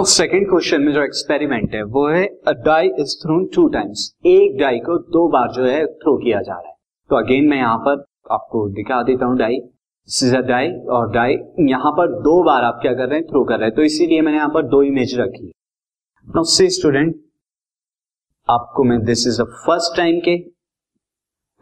Now second question में जो experiment है, वो है a die is thrown two times एक डाई को दो बार जो है थ्रो किया जा रहा है। तो अगेन मैं यहाँ पर आपको दिखा देता हूँ डाई डाई और डाई यहाँ पर दो बार आप क्या कर रहे हैं थ्रो कर रहे हैं। तो इसीलिए मैंने यहाँ पर दो इमेज रखी नाउ सी स्टूडेंट आपको मैं this is the first time के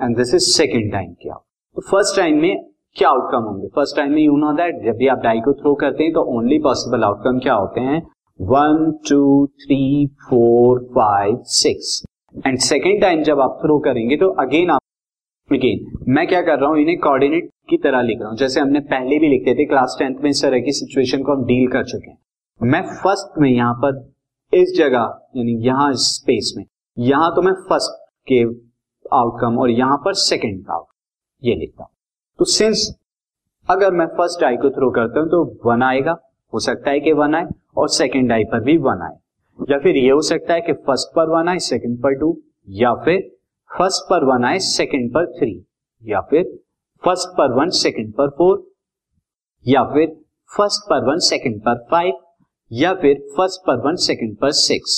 and this is second time के आप। तो फ़र्स्ट टाइम में क्या आउटकम होंगे? फ़र्स्ट टाइम में यू नो दैट जब भी आप डाई को थ्रो करते हैं तो ओनली पॉसिबल आउटकम क्या होते हैं? One two three four five six and second time जब आप थ्रो करेंगे तो अगेन आप अगेन मैं क्या कर रहा हूँ? इन्हें कोऑर्डिनेट की तरह लिख रहा हूँ। जैसे हमने पहले भी लिखते थे क्लास टेंथ में इस तरह की सिचुएशन को हम डील कर चुके हैं। मैं फ़र्स्ट में यहाँ पर इस जगह, यानी यहाँ इस स्पेस में, यहाँ तो मैं फ़र्स्ट के आउटकम और यहाँ पर सेकेंड का आउटकम ये लिखता हूँ। तो सिंस अगर मैं फ़र्स्ट आई को थ्रो करता हूँ तो वन आएगा। हो सकता है कि वन आए। और सेकेंड आई पर भी वन आए या फिर ये हो सकता है कि फ़र्स्ट पर वन आए सेकेंड पर टू या फिर फ़र्स्ट पर वन आए सेकेंड पर थ्री या फिर फ़र्स्ट पर वन सेकेंड पर फोर या फिर फ़र्स्ट पर वन सेकेंड पर फाइव या फिर फ़र्स्ट पर वन सेकेंड पर सिक्स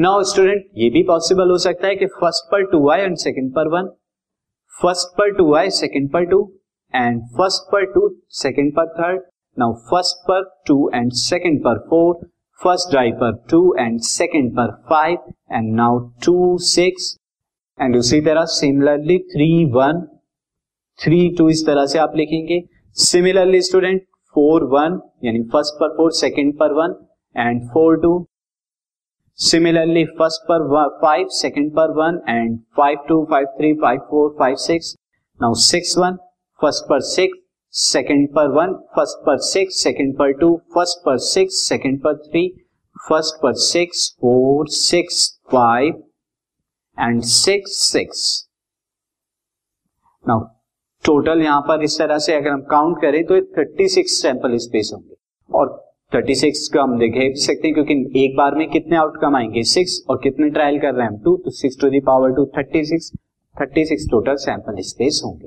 नाउ स्टूडेंट ये भी पॉसिबल हो सकता है कि फ़र्स्ट पर टू आए एंड सेकेंड पर वन फ़र्स्ट पर टू आए सेकेंड पर टू एंड फ़र्स्ट पर टू सेकेंड पर थर्ड नाउ फ़र्स्ट पर टू एंड सेकेंड पर फोर फ़र्स्ट ड्राइव पर टू एंड सेकेंड पर five and now two six and उसी तरह similarly three one three two इस तरह से आप लिखेंगे. सिमिलरली स्टूडेंट फोर वन यानी फ़र्स्ट पर फोर सेकेंड पर one and four two similarly first पर फाइव सेकेंड पर one and five two five three five four five six now six one first पर सिक्स सेकेंड पर one first पर six second पर two first पर six second पर three first पर six four six five and six six now total यहाँ पर इस तरह से अगर हम काउंट करें तो थर्टी सिक्स सैंपल स्पेस होंगे। और थर्टी सिक्स का हम देख सकते हैं, क्योंकि एक बार में कितने आउटकम आएँगे? सिक्स और कितने ट्रायल कर रहे हैं हम? टू तो six to the power two thirty six thirty six total sample space होंगे।